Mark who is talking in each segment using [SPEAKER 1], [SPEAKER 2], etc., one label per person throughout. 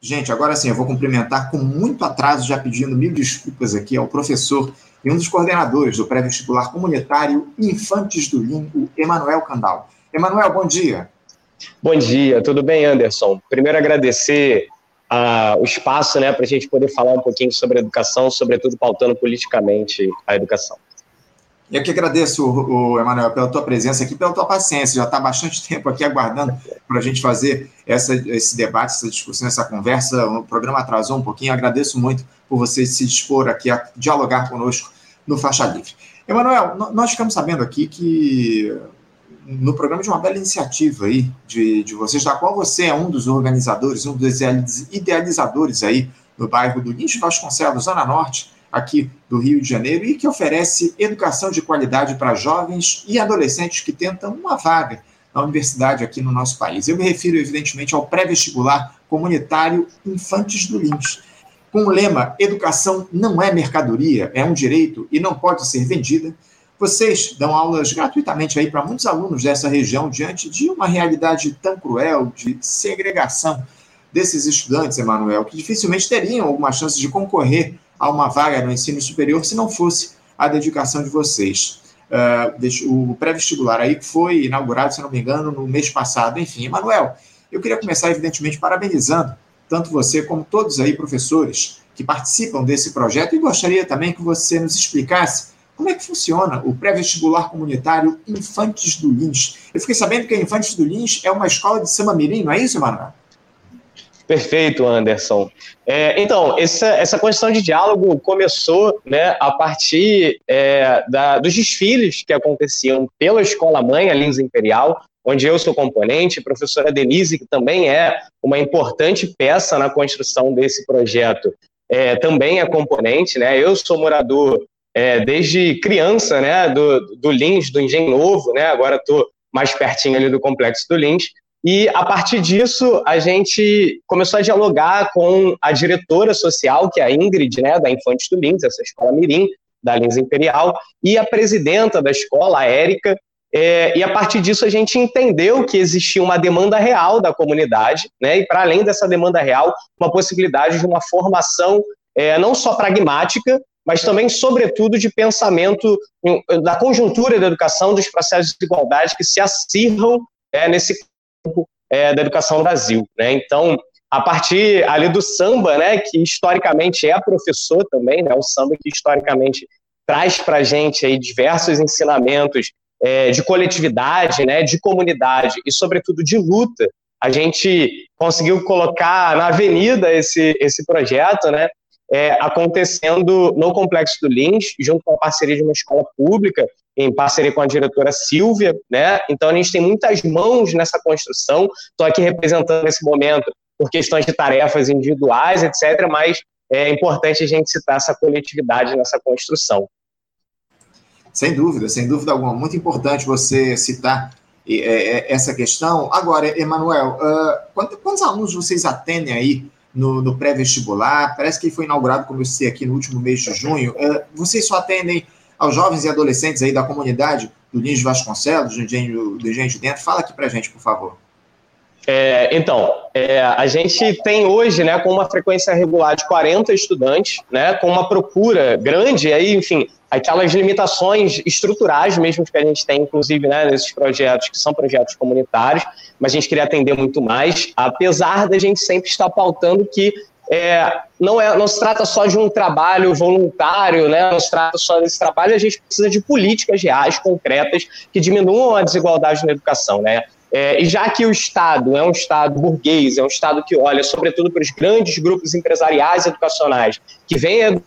[SPEAKER 1] Gente, agora sim, eu vou cumprimentar com muito atraso, já pedindo mil desculpas aqui ao professor e um dos coordenadores do pré-vestibular comunitário Infantes do LIM, Emanuel Candal. Emanuel, bom dia.
[SPEAKER 2] Bom dia, tudo bem, Anderson? Primeiro agradecer uh, o espaço né, para a gente poder falar um pouquinho sobre educação, sobretudo pautando politicamente a educação.
[SPEAKER 1] Eu que agradeço, o, Emanuel, pela tua presença aqui, pela tua paciência. Já está bastante tempo aqui aguardando para a gente fazer essa, esse debate, essa discussão, essa conversa. O programa atrasou um pouquinho. Eu agradeço muito por você se dispor aqui a dialogar conosco no Faixa Livre. Emanuel, nós ficamos sabendo aqui que no programa de uma bela iniciativa aí de, de vocês, da qual você é um dos organizadores, um dos idealizadores aí no bairro do Lins Vasconcelos, Zona Norte, aqui do Rio de Janeiro e que oferece educação de qualidade para jovens e adolescentes que tentam uma vaga na universidade aqui no nosso país. Eu me refiro, evidentemente, ao pré-vestibular comunitário Infantes do Lins. Com o lema Educação não é mercadoria, é um direito e não pode ser vendida, vocês dão aulas gratuitamente aí para muitos alunos dessa região diante de uma realidade tão cruel de segregação desses estudantes, Emanuel, que dificilmente teriam alguma chance de concorrer a uma vaga no ensino superior se não fosse a dedicação de vocês. Uh, o pré-vestibular aí foi inaugurado, se não me engano, no mês passado. Enfim, Emanuel, eu queria começar, evidentemente, parabenizando tanto você como todos aí, professores, que participam desse projeto, e gostaria também que você nos explicasse como é que funciona o pré-vestibular comunitário Infantes do Lins. Eu fiquei sabendo que a Infantes do Lins é uma escola de samba mirim, não é isso, Emanuel?
[SPEAKER 2] Perfeito, Anderson. É, então, essa, essa questão de diálogo começou né, a partir é, da, dos desfiles que aconteciam pela Escola Mãe, a Lins Imperial, onde eu sou componente, professora Denise, que também é uma importante peça na construção desse projeto, é, também é componente. Né? Eu sou morador é, desde criança né, do, do Lins, do Engenho Novo, né? agora estou mais pertinho ali do Complexo do Lins, e a partir disso, a gente começou a dialogar com a diretora social, que é a Ingrid, né, da Infantes do Lins, essa escola Mirim, da Lins Imperial, e a presidenta da escola, a Érica, é, e a partir disso a gente entendeu que existia uma demanda real da comunidade, né, e para além dessa demanda real, uma possibilidade de uma formação é, não só pragmática, mas também, sobretudo, de pensamento da conjuntura da educação, dos processos de igualdade que se acirram é, nesse é, da educação no Brasil. Né? Então, a partir ali do samba, né, que historicamente é professor também, né, o samba que historicamente traz para a gente aí diversos ensinamentos é, de coletividade, né, de comunidade e, sobretudo, de luta. A gente conseguiu colocar na avenida esse, esse projeto, né, é, acontecendo no Complexo do Lins, junto com a parceria de uma escola pública, em parceria com a diretora Silvia, né? Então a gente tem muitas mãos nessa construção. Estou aqui representando nesse momento por questões de tarefas individuais, etc. Mas é importante a gente citar essa coletividade nessa construção.
[SPEAKER 1] Sem dúvida, sem dúvida alguma. Muito importante você citar é, é, essa questão. Agora, Emanuel, quantos alunos vocês atendem aí no, no pré-vestibular? Parece que foi inaugurado, como eu sei, aqui no último mês de junho. Vocês só atendem aos jovens e adolescentes aí da comunidade do Lins Vasconcelos, do Engenho, do Engenho de Dentro. Fala aqui para gente, por favor.
[SPEAKER 2] É, então, é, a gente tem hoje, né, com uma frequência regular de 40 estudantes, né, com uma procura grande, aí, enfim, aquelas limitações estruturais mesmo que a gente tem, inclusive, né, nesses projetos, que são projetos comunitários, mas a gente queria atender muito mais, apesar da gente sempre estar pautando que é, não, é, não se trata só de um trabalho voluntário, né? não se trata só desse trabalho, a gente precisa de políticas reais, concretas, que diminuam a desigualdade na educação. Né? É, e já que o Estado é um Estado burguês, é um Estado que olha sobretudo para os grandes grupos empresariais educacionais, que vem a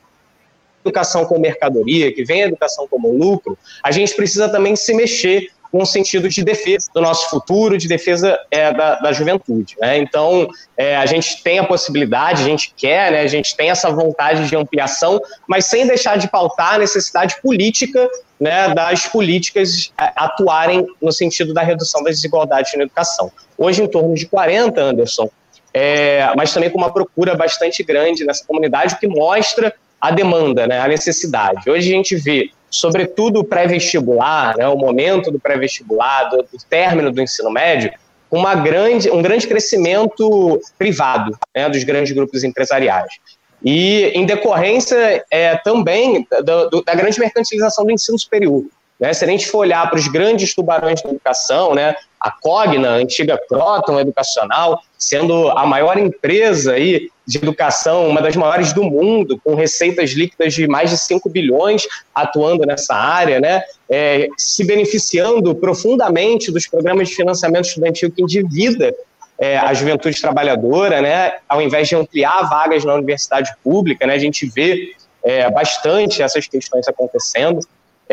[SPEAKER 2] educação como mercadoria, que vem a educação como lucro, a gente precisa também se mexer um sentido de defesa do nosso futuro, de defesa é, da, da juventude. Né? Então, é, a gente tem a possibilidade, a gente quer, né, a gente tem essa vontade de ampliação, mas sem deixar de pautar a necessidade política né, das políticas é, atuarem no sentido da redução das desigualdades na educação. Hoje, em torno de 40, Anderson, é, mas também com uma procura bastante grande nessa comunidade, o que mostra a demanda, né, a necessidade. Hoje a gente vê sobretudo o pré-vestibular, né, o momento do pré-vestibular, do, do, término do ensino médio, uma grande, um grande crescimento privado né, dos grandes grupos empresariais. E em decorrência é, também da, da grande mercantilização do ensino superior. Né? Se a gente for olhar para os grandes tubarões da educação, né? a Cogna, a antiga Croton Educacional, sendo a maior empresa aí de educação, uma das maiores do mundo, com receitas líquidas de mais de 5 bilhões atuando nessa área, né? É, se beneficiando profundamente dos programas de financiamento estudantil que endivida é, a juventude trabalhadora, né? ao invés de ampliar vagas na universidade pública, né? a gente vê é, bastante essas questões acontecendo.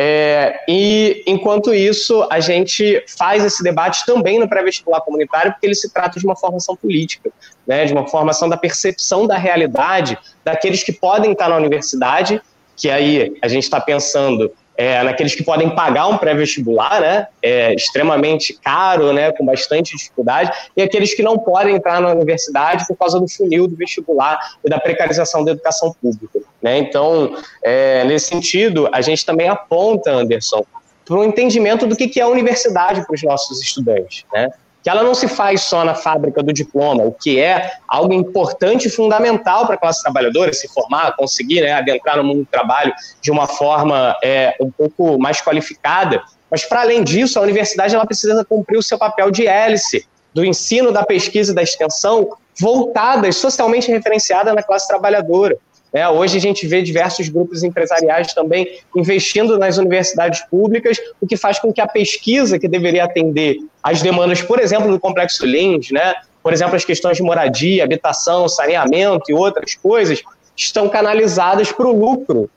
[SPEAKER 2] É, e, enquanto isso, a gente faz esse debate também no pré-vestibular comunitário, porque ele se trata de uma formação política, né, de uma formação da percepção da realidade daqueles que podem estar na universidade, que aí a gente está pensando é, naqueles que podem pagar um pré-vestibular, né, é, extremamente caro, né, com bastante dificuldade, e aqueles que não podem entrar na universidade por causa do funil do vestibular e da precarização da educação pública. Né? Então, é, nesse sentido, a gente também aponta, Anderson, para um entendimento do que é a universidade para os nossos estudantes. Né? Que ela não se faz só na fábrica do diploma, o que é algo importante e fundamental para a classe trabalhadora se formar, conseguir né, adentrar no mundo do trabalho de uma forma é, um pouco mais qualificada. Mas, para além disso, a universidade ela precisa cumprir o seu papel de hélice do ensino, da pesquisa e da extensão voltadas, socialmente referenciadas na classe trabalhadora. É, hoje a gente vê diversos grupos empresariais também investindo nas universidades públicas, o que faz com que a pesquisa que deveria atender às demandas, por exemplo, do Complexo Lins, né, por exemplo, as questões de moradia, habitação, saneamento e outras coisas, estão canalizadas para o lucro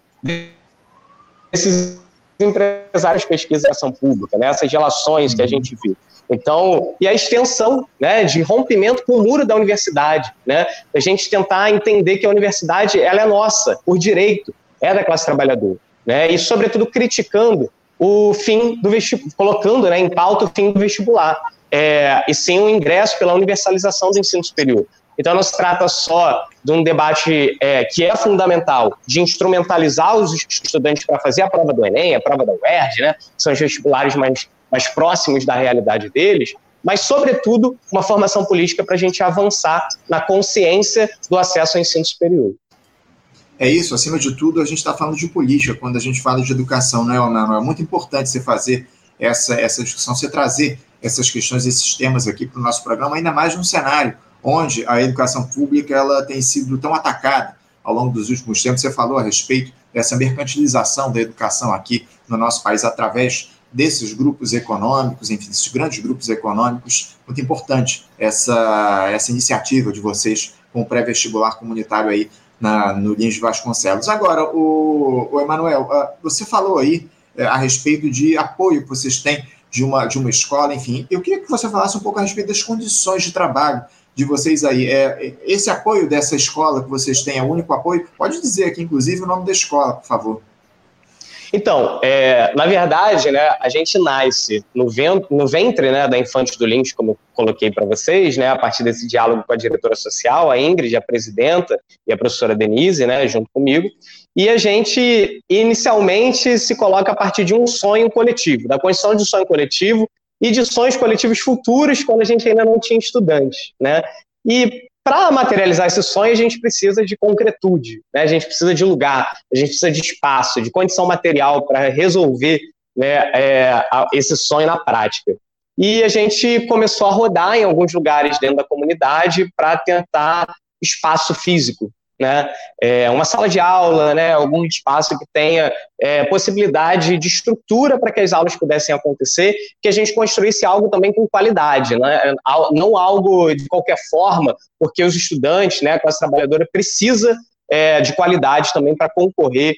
[SPEAKER 2] desses empresários pesquisa e ação pública, né, essas relações que a gente viu. Então, e a extensão né, de rompimento com o muro da universidade, né? A gente tentar entender que a universidade ela é nossa, por direito, é da classe trabalhadora, né? E, sobretudo, criticando o fim do vestibular, colocando né, em pauta o fim do vestibular, é, e sim o ingresso pela universalização do ensino superior. Então, não se trata só de um debate é, que é fundamental, de instrumentalizar os estudantes para fazer a prova do Enem, a prova da UERJ, né, são os vestibulares mais mais próximos da realidade deles, mas, sobretudo, uma formação política para a gente avançar na consciência do acesso ao ensino superior.
[SPEAKER 1] É isso, acima de tudo, a gente está falando de política quando a gente fala de educação, né, Manuel? É muito importante você fazer essa, essa discussão, você trazer essas questões, esses temas aqui para o nosso programa, ainda mais num cenário onde a educação pública ela tem sido tão atacada ao longo dos últimos tempos. Você falou a respeito dessa mercantilização da educação aqui no nosso país através desses grupos econômicos, enfim, desses grandes grupos econômicos, muito importante essa, essa iniciativa de vocês com o pré-vestibular comunitário aí na, no Lins Vasconcelos. Agora, o, o Emanuel, ah, você falou aí eh, a respeito de apoio que vocês têm de uma, de uma escola, enfim, eu queria que você falasse um pouco a respeito das condições de trabalho de vocês aí. É, esse apoio dessa escola que vocês têm é o único apoio? Pode dizer aqui, inclusive, o nome da escola, por favor.
[SPEAKER 2] Então, é, na verdade, né, a gente nasce no, no ventre né, da Infante do Lins, como coloquei para vocês, né, a partir desse diálogo com a diretora social, a Ingrid, a presidenta, e a professora Denise, né, junto comigo, e a gente inicialmente se coloca a partir de um sonho coletivo, da construção de um sonho coletivo e de sonhos coletivos futuros quando a gente ainda não tinha estudantes, né? E para materializar esse sonho, a gente precisa de concretude, né? a gente precisa de lugar, a gente precisa de espaço, de condição material para resolver né, é, esse sonho na prática. E a gente começou a rodar em alguns lugares dentro da comunidade para tentar espaço físico, né? É, uma sala de aula, né? algum espaço que tenha é, possibilidade de estrutura para que as aulas pudessem acontecer, que a gente construísse algo também com qualidade, né? não algo de qualquer forma, porque os estudantes, né, a classe trabalhadora precisa é, de qualidade também para concorrer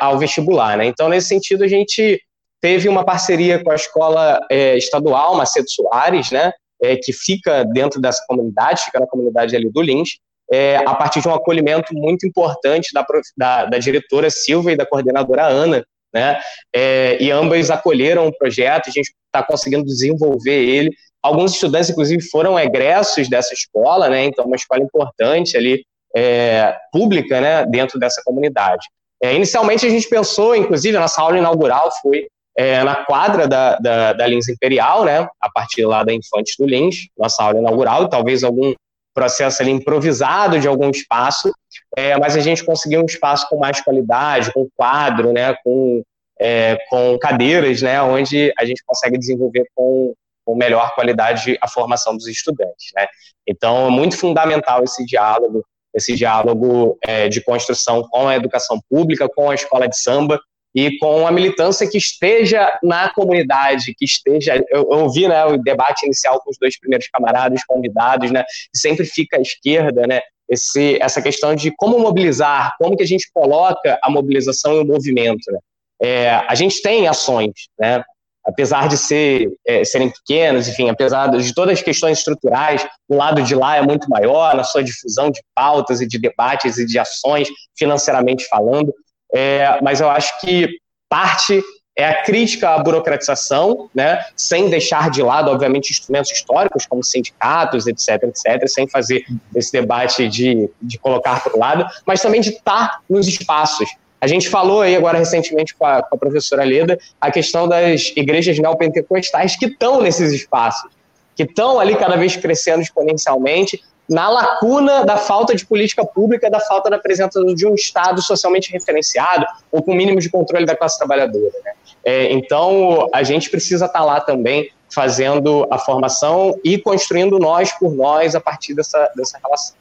[SPEAKER 2] ao vestibular. Né? Então, nesse sentido, a gente teve uma parceria com a escola é, estadual Macedo Soares, né, é, que fica dentro dessa comunidade, fica na comunidade ali do Lins, é, a partir de um acolhimento muito importante da, da, da diretora Silva e da coordenadora Ana, né? É, e ambas acolheram o projeto, a gente está conseguindo desenvolver ele. Alguns estudantes, inclusive, foram egressos dessa escola, né? Então, uma escola importante ali, é, pública, né? Dentro dessa comunidade. É, inicialmente, a gente pensou, inclusive, a nossa aula inaugural foi é, na quadra da, da, da, Lins Imperial, né, a partir lá da Infantes do Lins, nossa aula inaugural, talvez algum processo ali improvisado de algum espaço, é, mas a gente conseguiu um espaço com mais qualidade, com quadro, né, com, é, com cadeiras, né, onde a gente consegue desenvolver com, com melhor qualidade a formação dos estudantes. Né. Então, é muito fundamental esse diálogo, esse diálogo é, de construção com a educação pública, com a escola de samba, e com a militância que esteja na comunidade, que esteja. Eu, eu né, o debate inicial com os dois primeiros camaradas convidados, né? sempre fica à esquerda, né? Esse, essa questão de como mobilizar, como que a gente coloca a mobilização em movimento. Né? É, a gente tem ações, né? apesar de ser, é, serem pequenas, enfim, apesar de todas as questões estruturais, o lado de lá é muito maior na sua difusão de pautas e de debates e de ações, financeiramente falando, é, mas eu acho que parte é a crítica à burocratização, né, sem deixar de lado, obviamente, instrumentos históricos, como sindicatos, etc., etc., sem fazer esse debate de, de colocar para o lado, mas também de estar nos espaços. A gente falou aí agora recentemente com a, com a professora Leda a questão das igrejas neopentecostais que estão nesses espaços, que estão ali cada vez crescendo exponencialmente, na lacuna da falta de política pública, da falta da presença de um Estado socialmente referenciado ou com mínimo de controle da classe trabalhadora. Né? É, então, a gente precisa estar tá lá também fazendo a formação e construindo nós por nós a partir dessa, dessa relação.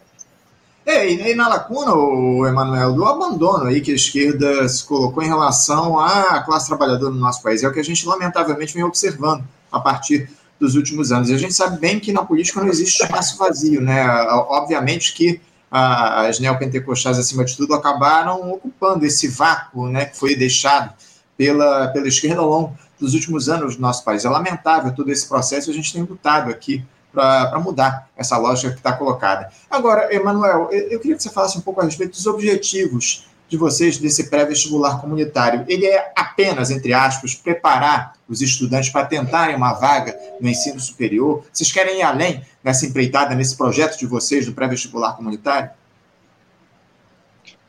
[SPEAKER 1] É, e na lacuna, o Emanuel, do abandono aí que a esquerda se colocou em relação à classe trabalhadora no nosso país, é o que a gente lamentavelmente vem observando a partir dos últimos anos. E a gente sabe bem que na política não existe espaço vazio, né? Obviamente que as neopentecostais, acima de tudo, acabaram ocupando esse vácuo né, que foi deixado pela, pela esquerda ao longo dos últimos anos do nosso país. É lamentável todo esse processo, a gente tem lutado aqui para mudar essa lógica que está colocada. Agora, Emanuel, eu queria que você falasse um pouco a respeito dos objetivos de vocês desse pré-vestibular comunitário? Ele é apenas, entre aspas, preparar os estudantes para tentarem uma vaga no ensino superior? Vocês querem ir além nessa empreitada, nesse projeto de vocês do pré-vestibular comunitário?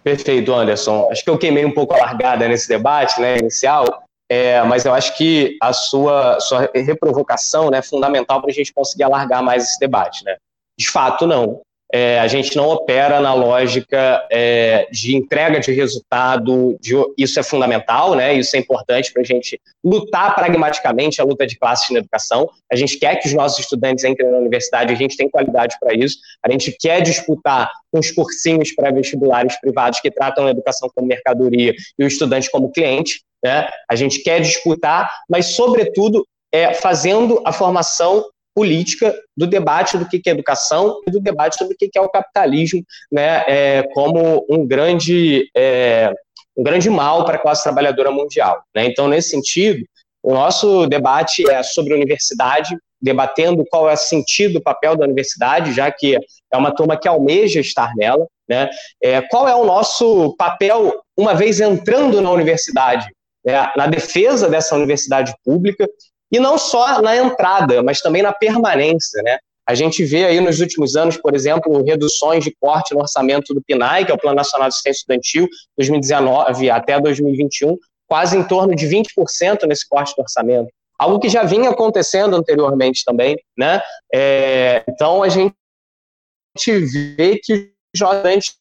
[SPEAKER 2] Perfeito, Anderson. Acho que eu queimei um pouco a largada nesse debate né, inicial, é, mas eu acho que a sua, sua reprovocação né, é fundamental para a gente conseguir alargar mais esse debate. Né? De fato, não é, a gente não opera na lógica é, de entrega de resultado, de, isso é fundamental, né? isso é importante para a gente lutar pragmaticamente a luta de classes na educação. A gente quer que os nossos estudantes entrem na universidade, a gente tem qualidade para isso. A gente quer disputar uns cursinhos pré-vestibulares privados que tratam a educação como mercadoria e o estudante como cliente. Né? A gente quer disputar, mas, sobretudo, é, fazendo a formação política do debate do que é educação e do debate sobre o que é o capitalismo, né, é, como um grande, é, um grande mal para a classe trabalhadora mundial. Né? Então, nesse sentido, o nosso debate é sobre universidade, debatendo qual é o sentido, o papel da universidade, já que é uma turma que almeja estar nela, né? É, qual é o nosso papel uma vez entrando na universidade, né? na defesa dessa universidade pública e não só na entrada, mas também na permanência, né? A gente vê aí nos últimos anos, por exemplo, reduções de corte no orçamento do PNAE, que é o Plano Nacional de Assistência Estudantil, 2019 até 2021, quase em torno de 20% nesse corte do orçamento. Algo que já vinha acontecendo anteriormente também, né? É, então a gente vê que os jovens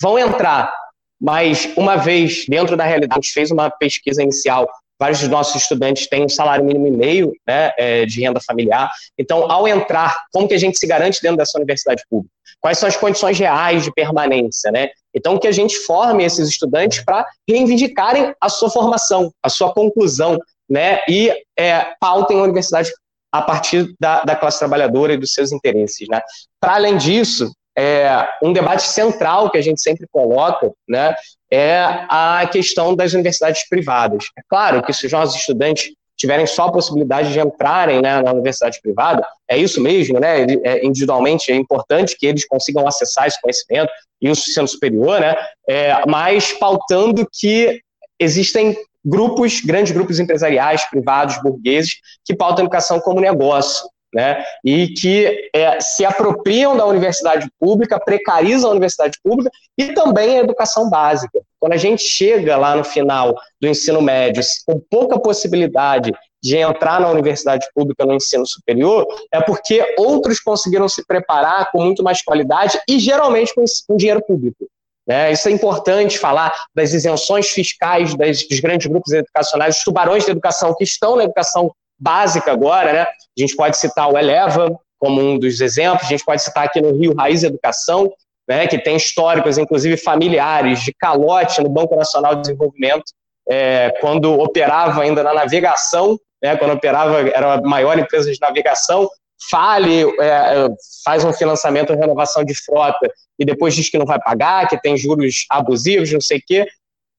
[SPEAKER 2] vão entrar, mas uma vez dentro da realidade, a gente fez uma pesquisa inicial vários dos nossos estudantes têm um salário mínimo e meio né, é, de renda familiar. Então, ao entrar, como que a gente se garante dentro dessa universidade pública? Quais são as condições reais de permanência? Né? Então, que a gente forme esses estudantes para reivindicarem a sua formação, a sua conclusão, né? e é, pautem a universidade a partir da, da classe trabalhadora e dos seus interesses. Né? Para além disso, é, um debate central que a gente sempre coloca né, é a questão das universidades privadas. É claro que se os nossos estudantes tiverem só a possibilidade de entrarem né, na universidade privada, é isso mesmo, né? É, individualmente é importante que eles consigam acessar esse conhecimento e o ensino superior, né? É, mas pautando que existem grupos, grandes grupos empresariais, privados, burgueses, que pautam a educação como negócio. Né, e que é, se apropriam da universidade pública, precarizam a universidade pública e também a educação básica. Quando a gente chega lá no final do ensino médio com pouca possibilidade de entrar na universidade pública no ensino superior, é porque outros conseguiram se preparar com muito mais qualidade e geralmente com, com dinheiro público. Né? Isso é importante falar das isenções fiscais das, dos grandes grupos educacionais, os tubarões de educação que estão na educação básica agora, né? A gente pode citar o Eleva como um dos exemplos, a gente pode citar aqui no Rio Raiz Educação, né, que tem históricos, inclusive familiares, de calote no Banco Nacional de Desenvolvimento, é, quando operava ainda na navegação, né, quando operava, era a maior empresa de navegação, fale, é, faz um financiamento, renovação de frota, e depois diz que não vai pagar, que tem juros abusivos, não sei o quê.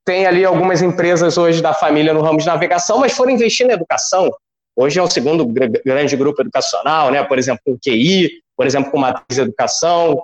[SPEAKER 2] Tem ali algumas empresas hoje da família no ramo de navegação, mas foram investir na educação, Hoje é o segundo grande grupo educacional, né? por exemplo, com QI, por exemplo, com Matriz Educação,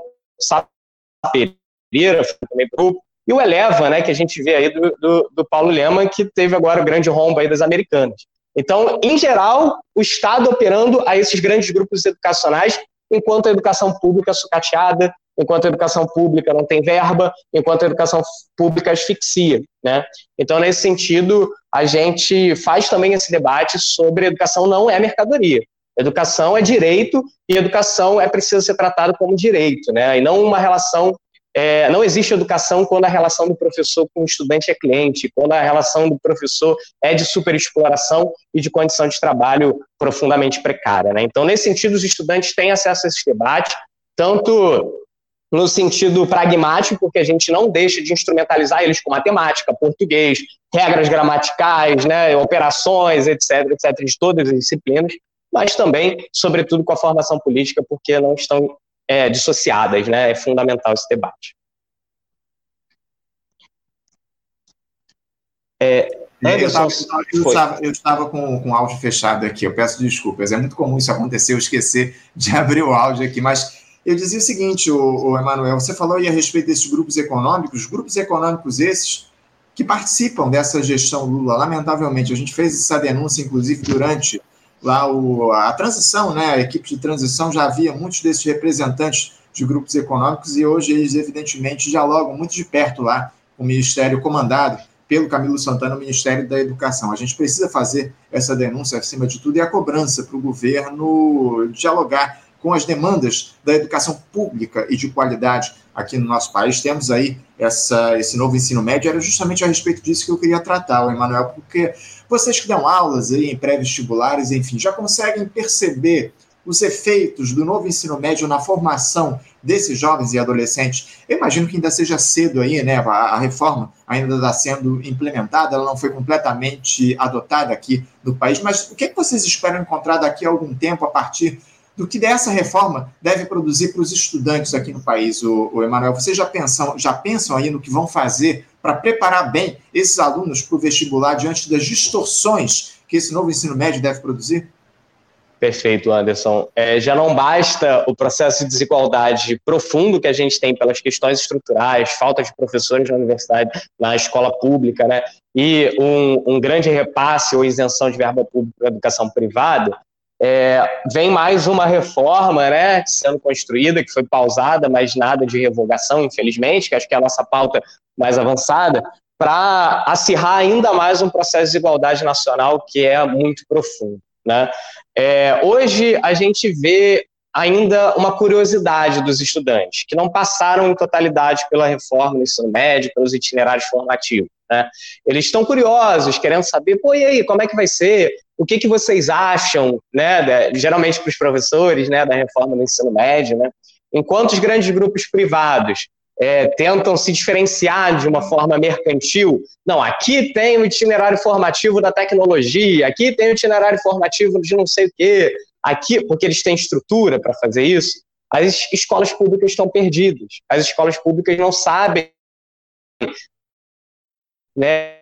[SPEAKER 2] Pereira, também grupo, e o Eleva, né, que a gente vê aí do, do, do Paulo Lema, que teve agora o grande rombo aí das americanas. Então, em geral, o Estado operando a esses grandes grupos educacionais, enquanto a educação pública sucateada, enquanto a educação pública não tem verba, enquanto a educação pública asfixia. Né? Então, nesse sentido, a gente faz também esse debate sobre educação não é mercadoria. Educação é direito e educação é preciso ser tratado como direito, né? E não uma relação. É, não existe educação quando a relação do professor com o estudante é cliente, quando a relação do professor é de superexploração e de condição de trabalho profundamente precária. Né? Então, nesse sentido, os estudantes têm acesso a esse debate, tanto no sentido pragmático, porque a gente não deixa de instrumentalizar eles com matemática, português, regras gramaticais, né, operações, etc., etc., de todas as disciplinas, mas também, sobretudo, com a formação política, porque não estão é, dissociadas, né, é fundamental esse debate.
[SPEAKER 1] É, Anderson, eu, estava, com, com o áudio fechado aqui, eu peço desculpas, é muito comum isso acontecer, eu esquecer de abrir o áudio aqui, mas eu dizia o seguinte, o, Emanuel, você falou aí a respeito desses grupos econômicos, grupos econômicos esses que participam dessa gestão Lula, lamentavelmente, a gente fez essa denúncia, inclusive, durante lá o, a transição, né, a equipe de transição já havia muitos desses representantes de grupos econômicos e hoje eles, evidentemente, dialogam muito de perto lá com o Ministério comandado pelo Camilo Santana, o Ministério da Educação. A gente precisa fazer essa denúncia, acima de tudo, e a cobrança para o governo dialogar com as demandas da educação pública e de qualidade aqui no nosso país. Temos aí essa, esse novo ensino médio, era justamente a respeito disso que eu queria tratar, Emanuel, porque vocês que dão aulas aí em pré-vestibulares, enfim, já conseguem perceber os efeitos do novo ensino médio na formação desses jovens e adolescentes. Eu imagino que ainda seja cedo aí, né? A, reforma ainda está sendo implementada, ela não foi completamente adotada aqui no país, mas o que, é que vocês esperam encontrar daqui a algum tempo a partir do que dessa reforma deve produzir para os estudantes aqui no país, o, o Emanuel. Vocês já pensam, já pensam aí no que vão fazer para preparar bem esses alunos para o vestibular diante das distorções que esse novo ensino médio deve produzir?
[SPEAKER 2] Perfeito, Anderson. É, já não basta o processo de desigualdade profundo que a gente tem pelas questões estruturais, falta de professores na universidade, na escola pública, né? E um, um grande repasse ou isenção de verba pública para educação privada, é, vem mais uma reforma né, sendo construída, que foi pausada, mas nada de revogação, infelizmente, que acho que é a nossa pauta mais avançada, para acirrar ainda mais um processo de desigualdade nacional que é muito profundo. Né? É, hoje a gente vê ainda uma curiosidade dos estudantes, que não passaram em totalidade pela reforma do ensino médio, pelos itinerários formativos. Né? Eles estão curiosos, querendo saber, pô, e aí, como é que vai ser? O que, que vocês acham, né, de, geralmente para os professores, né, da reforma do ensino médio, né? Enquanto os grandes grupos privados é, tentam se diferenciar de uma forma mercantil. Não, aqui tem o itinerário formativo da tecnologia, aqui tem o itinerário formativo de não sei o quê, aqui, porque eles têm estrutura para fazer isso. As escolas públicas estão perdidas. As escolas públicas não sabem né,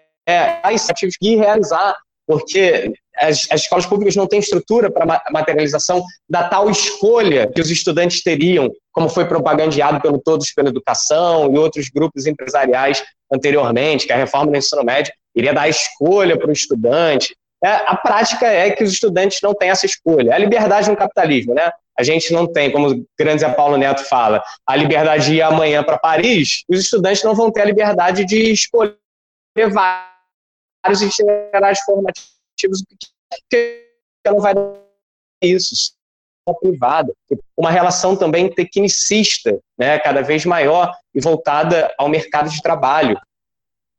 [SPEAKER 2] as que realizar, porque as, as, escolas públicas não têm estrutura para materialização da tal escolha que os estudantes teriam, como foi propagandeado pelo Todos pela Educação e outros grupos empresariais anteriormente, que a reforma do ensino médio iria dar escolha para o estudante. é, a prática é que os estudantes não têm essa escolha. A liberdade no capitalismo, né? A gente não tem, como o grande Zé Paulo Neto fala, a liberdade de ir amanhã para Paris, os estudantes não vão ter a liberdade de escolher vários itinerários formativos, porque não vai dar isso privada, uma relação também tecnicista, né, cada vez maior e voltada ao mercado de trabalho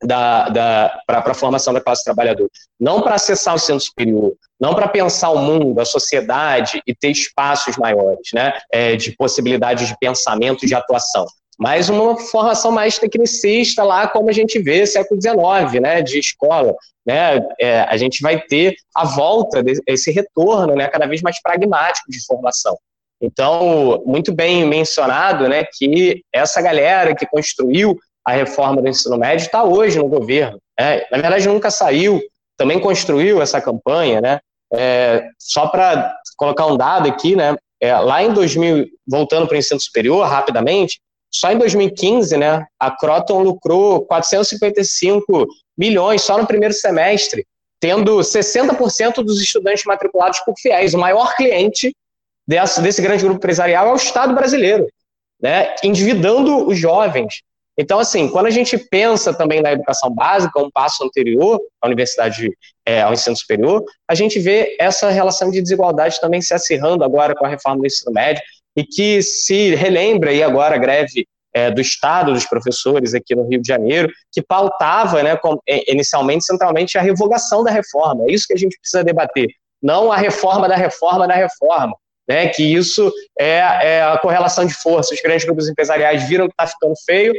[SPEAKER 2] da, da, para a formação da classe trabalhadora. Não para acessar o ensino superior, não para pensar o mundo, a sociedade e ter espaços maiores, né, é, de possibilidades de pensamento e de atuação. Mas uma formação mais tecnicista lá, como a gente vê século XIX, né, de escola. Né, é, a gente vai ter a volta desse retorno né, cada vez mais pragmático de formação. Então, muito bem mencionado né, que essa galera que construiu a reforma do ensino médio está hoje no governo. Né? Na verdade, nunca saiu, também construiu essa campanha. Né? É, só para colocar um dado aqui, né, é, lá em 2000, voltando para o ensino superior, rapidamente, só em 2015, né, a Croton lucrou 455 milhões só no primeiro semestre, tendo 60% dos estudantes matriculados por fiéis. O maior cliente desse, desse grande grupo empresarial é o Estado brasileiro, né, endividando os jovens. Então, assim, quando a gente pensa também na educação básica, um passo anterior à universidade, é, ao ensino superior, a gente vê essa relação de desigualdade também se acirrando agora com a reforma do ensino médio, e que se relembra aí agora a greve é, do Estado dos professores aqui no Rio de Janeiro, que pautava, né, com, é, inicialmente, centralmente, a revogação da reforma. É isso que a gente precisa debater, não a reforma da reforma da reforma. Né, que isso é, é a correlação de forças. Os grandes grupos empresariais viram que está ficando feio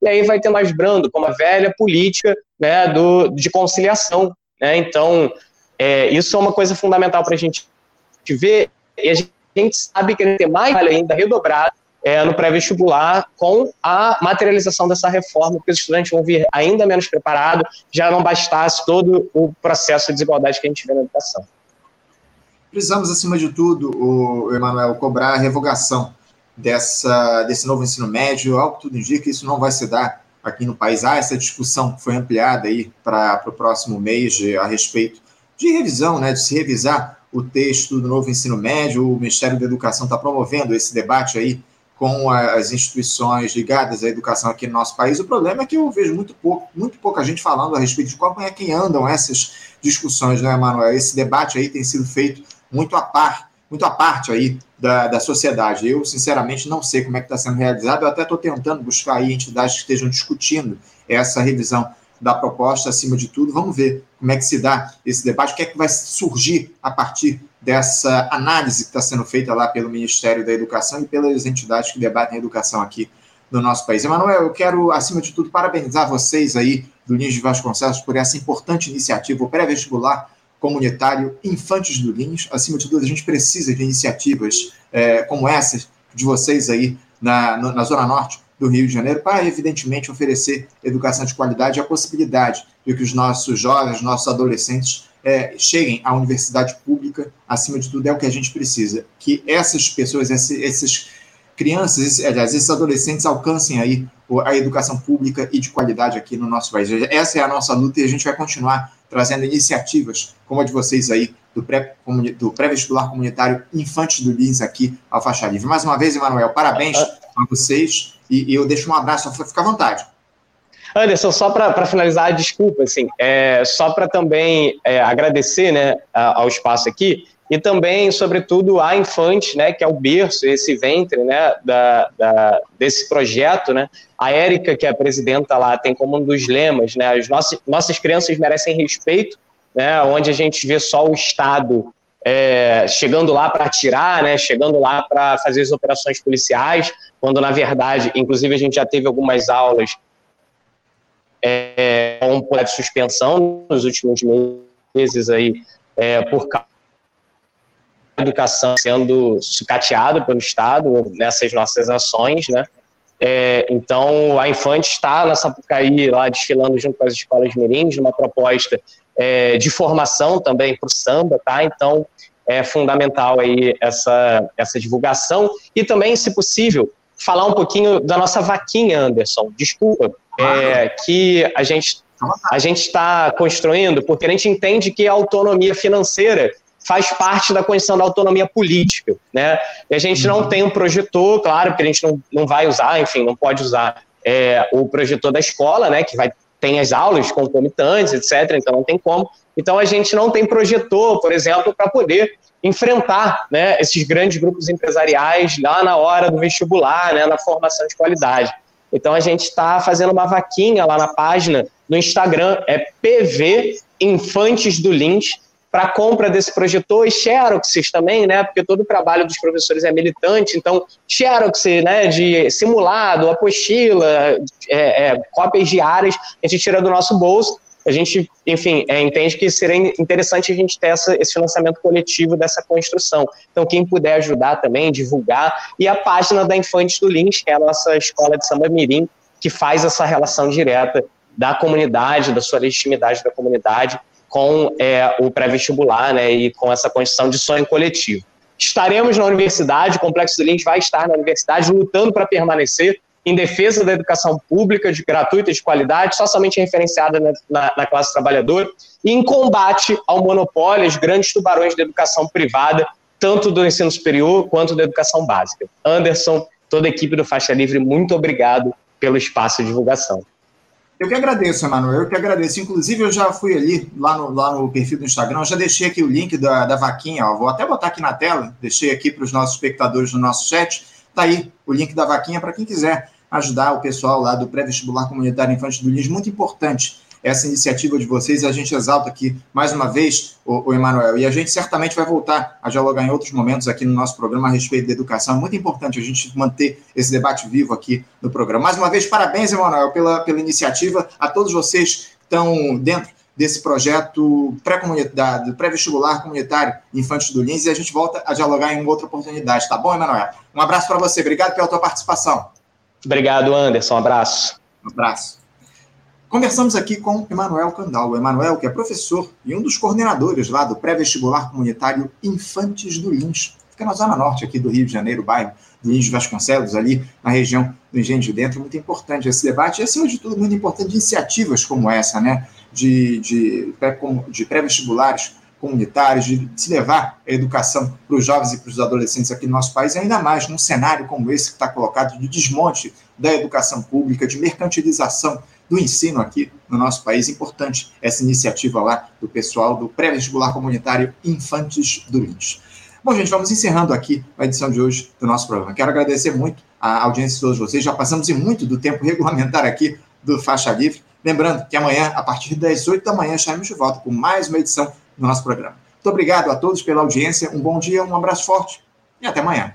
[SPEAKER 2] e aí vai ter mais brando, como a velha política né, do, de conciliação. Né? Então, é, isso é uma coisa fundamental para a gente ver, e a gente, sabe que tem mais ainda redobrado é, no pré-vestibular com a materialização dessa reforma, porque os estudantes vão vir ainda menos preparados, já não bastasse todo o processo de desigualdade que a gente vê na educação.
[SPEAKER 1] Precisamos, acima de tudo, o Emanuel, cobrar a revogação dessa, desse novo ensino médio, algo que tudo indica que isso não vai se dar aqui no país. Há essa discussão foi ampliada aí para o próximo mês de, a respeito de revisão, né, de se revisar o texto do novo ensino médio. O Ministério da Educação está promovendo esse debate aí com as instituições ligadas à educação aqui no nosso país. O problema é que eu vejo muito pouco, muito pouca gente falando a respeito de como é que andam essas discussões, né, Manuel? Esse debate aí tem sido feito muito a par, muito à parte aí da, da sociedade. Eu, sinceramente, não sei como é que está sendo realizado. Eu até estou tentando buscar aí entidades que estejam discutindo essa revisão da proposta, acima de tudo. Vamos ver como é que se dá esse debate, o que é que vai surgir a partir dessa análise que está sendo feita lá pelo Ministério da Educação e pelas entidades que debatem a educação aqui no nosso país. Emanuel, eu quero, acima de tudo, parabenizar vocês aí do Lins de Vasconcelos por essa importante iniciativa, o pré-vestibular comunitário Infantes do Lins. Acima de tudo, a gente precisa de iniciativas é, como essas de vocês aí na, na Zona Norte do Rio de Janeiro, para, evidentemente, oferecer educação de qualidade e a possibilidade de que os nossos jovens, nossos adolescentes, é, cheguem à universidade pública, acima de tudo, é o que a gente precisa. Que essas pessoas, esses, esses crianças, esses, aliás, esses adolescentes alcancem aí a educação pública e de qualidade aqui no nosso país. Essa é a nossa luta e a gente vai continuar trazendo iniciativas como a de vocês aí, do pré-vestibular pré comunitário Infantes do Lins aqui ao Faixa Livre. Mais uma vez, Emanuel, parabéns a vocês e, e eu deixo um abraço, fica à vontade.
[SPEAKER 2] Anderson, só para finalizar, desculpa, assim, é, só para também é, agradecer né, ao espaço aqui, e também, sobretudo, a Infante, né, que é o berço, esse ventre né, da, da, desse projeto. Né? A Érica, que é a presidenta lá, tem como um dos lemas, né, as nossas, nossas crianças merecem respeito, né, onde a gente vê só o Estado é, chegando lá para atirar, né, chegando lá para fazer as operações policiais, quando, na verdade, inclusive a gente já teve algumas aulas é, com um de suspensão nos últimos meses aí, é, por causa educação sendo sucateada pelo Estado nessas nossas ações, né? É, então, a Infante está na Sapucaí, lá desfilando junto com as escolas mirins, numa proposta é, de formação também para o samba, tá? Então, é fundamental aí essa, essa divulgação e também, se possível, falar um pouquinho da nossa vaquinha, Anderson. Desculpa, é, que a gente a gente está construindo porque a gente entende que a autonomia financeira faz parte da condição da autonomia política, né? E a gente não uhum. tem um projetor, claro, que a gente não, não vai usar, enfim, não pode usar é, o projetor da escola, né? Que vai tem as aulas concomitantes, etc. Então não tem como. Então a gente não tem projetor, por exemplo, para poder enfrentar né, esses grandes grupos empresariais lá na hora do vestibular, né, na formação de qualidade. Então a gente está fazendo uma vaquinha lá na página no Instagram, é PV Infantes do Lins, para compra desse projetor e Xeroxes também, né? Porque todo o trabalho dos professores é militante, então Xerox, né? De simulado, apostila, é, é, cópias diárias, a gente tira do nosso bolso. A gente, enfim, é, entende que seria interessante a gente ter essa, esse financiamento coletivo dessa construção. Então, quem puder ajudar também, divulgar. E a página da Infantes do Lins, que é a nossa escola de samba mirim, que faz essa relação direta da comunidade, da sua legitimidade da comunidade com é, o pré-vestibular né, e com essa condição de sonho coletivo. Estaremos na universidade, o Complexo do Lins vai estar na universidade lutando para permanecer em defesa da educação pública, de gratuita, de qualidade, socialmente referenciada na, na, na classe trabalhadora, e em combate ao monopólio, aos grandes tubarões da educação privada, tanto do ensino superior quanto da educação básica. Anderson, toda a equipe do Faixa Livre, muito obrigado pelo espaço de divulgação.
[SPEAKER 1] Eu que agradeço, Emanuel, eu que agradeço. Inclusive, eu já fui ali, lá no, lá no perfil do Instagram, já deixei aqui o link da, da vaquinha, ó. vou até botar aqui na tela, deixei aqui para os nossos espectadores no nosso chat. Tá aí o link da vaquinha para quem quiser ajudar o pessoal lá do pré-vestibular comunitário infantil do Lins, muito importante essa iniciativa de vocês. A gente exalta aqui mais uma vez, o, o Emanuel, e a gente certamente vai voltar a dialogar em outros momentos aqui no nosso programa a respeito da educação. É muito importante a gente manter esse debate vivo aqui no programa. Mais uma vez, parabéns, Emanuel, pela, pela iniciativa. A todos vocês que estão dentro desse projeto pré-comunidade, pré-vestibular comunitário Infantes do Lins, e a gente volta a dialogar em outra oportunidade, tá bom, Emanuel? Um abraço para você, obrigado pela tua participação.
[SPEAKER 2] Obrigado, Anderson, um abraço.
[SPEAKER 1] Um abraço. Conversamos aqui com Emanuel Candal. Emanuel, que é professor e um dos coordenadores lá do pré-vestibular comunitário Infantes do Lins. Fica na zona norte aqui do Rio de Janeiro, bairro do Lins Vasconcelos, ali na região do Engenho de Dentro. Muito importante esse debate e, acima de tudo, muito importante iniciativas como essa, né? De, de, de pré-vestibulares comunitários, de se levar a educação para os jovens e para os adolescentes aqui no nosso país, ainda mais num cenário como esse que está colocado de desmonte da educação pública, de mercantilização do ensino aqui no nosso país. Importante essa iniciativa lá do pessoal do pré-vestibular comunitário Infantes do Lins. Bom, gente, vamos encerrando aqui a edição de hoje do nosso programa. Quero agradecer muito a audiência de todos vocês. Já passamos em muito do tempo regulamentar aqui do Faixa Livre. Lembrando que amanhã, a partir das 8 da manhã, estaremos de volta com mais uma edição do nosso programa. Muito obrigado a todos pela audiência. Um bom dia, um abraço forte e até amanhã.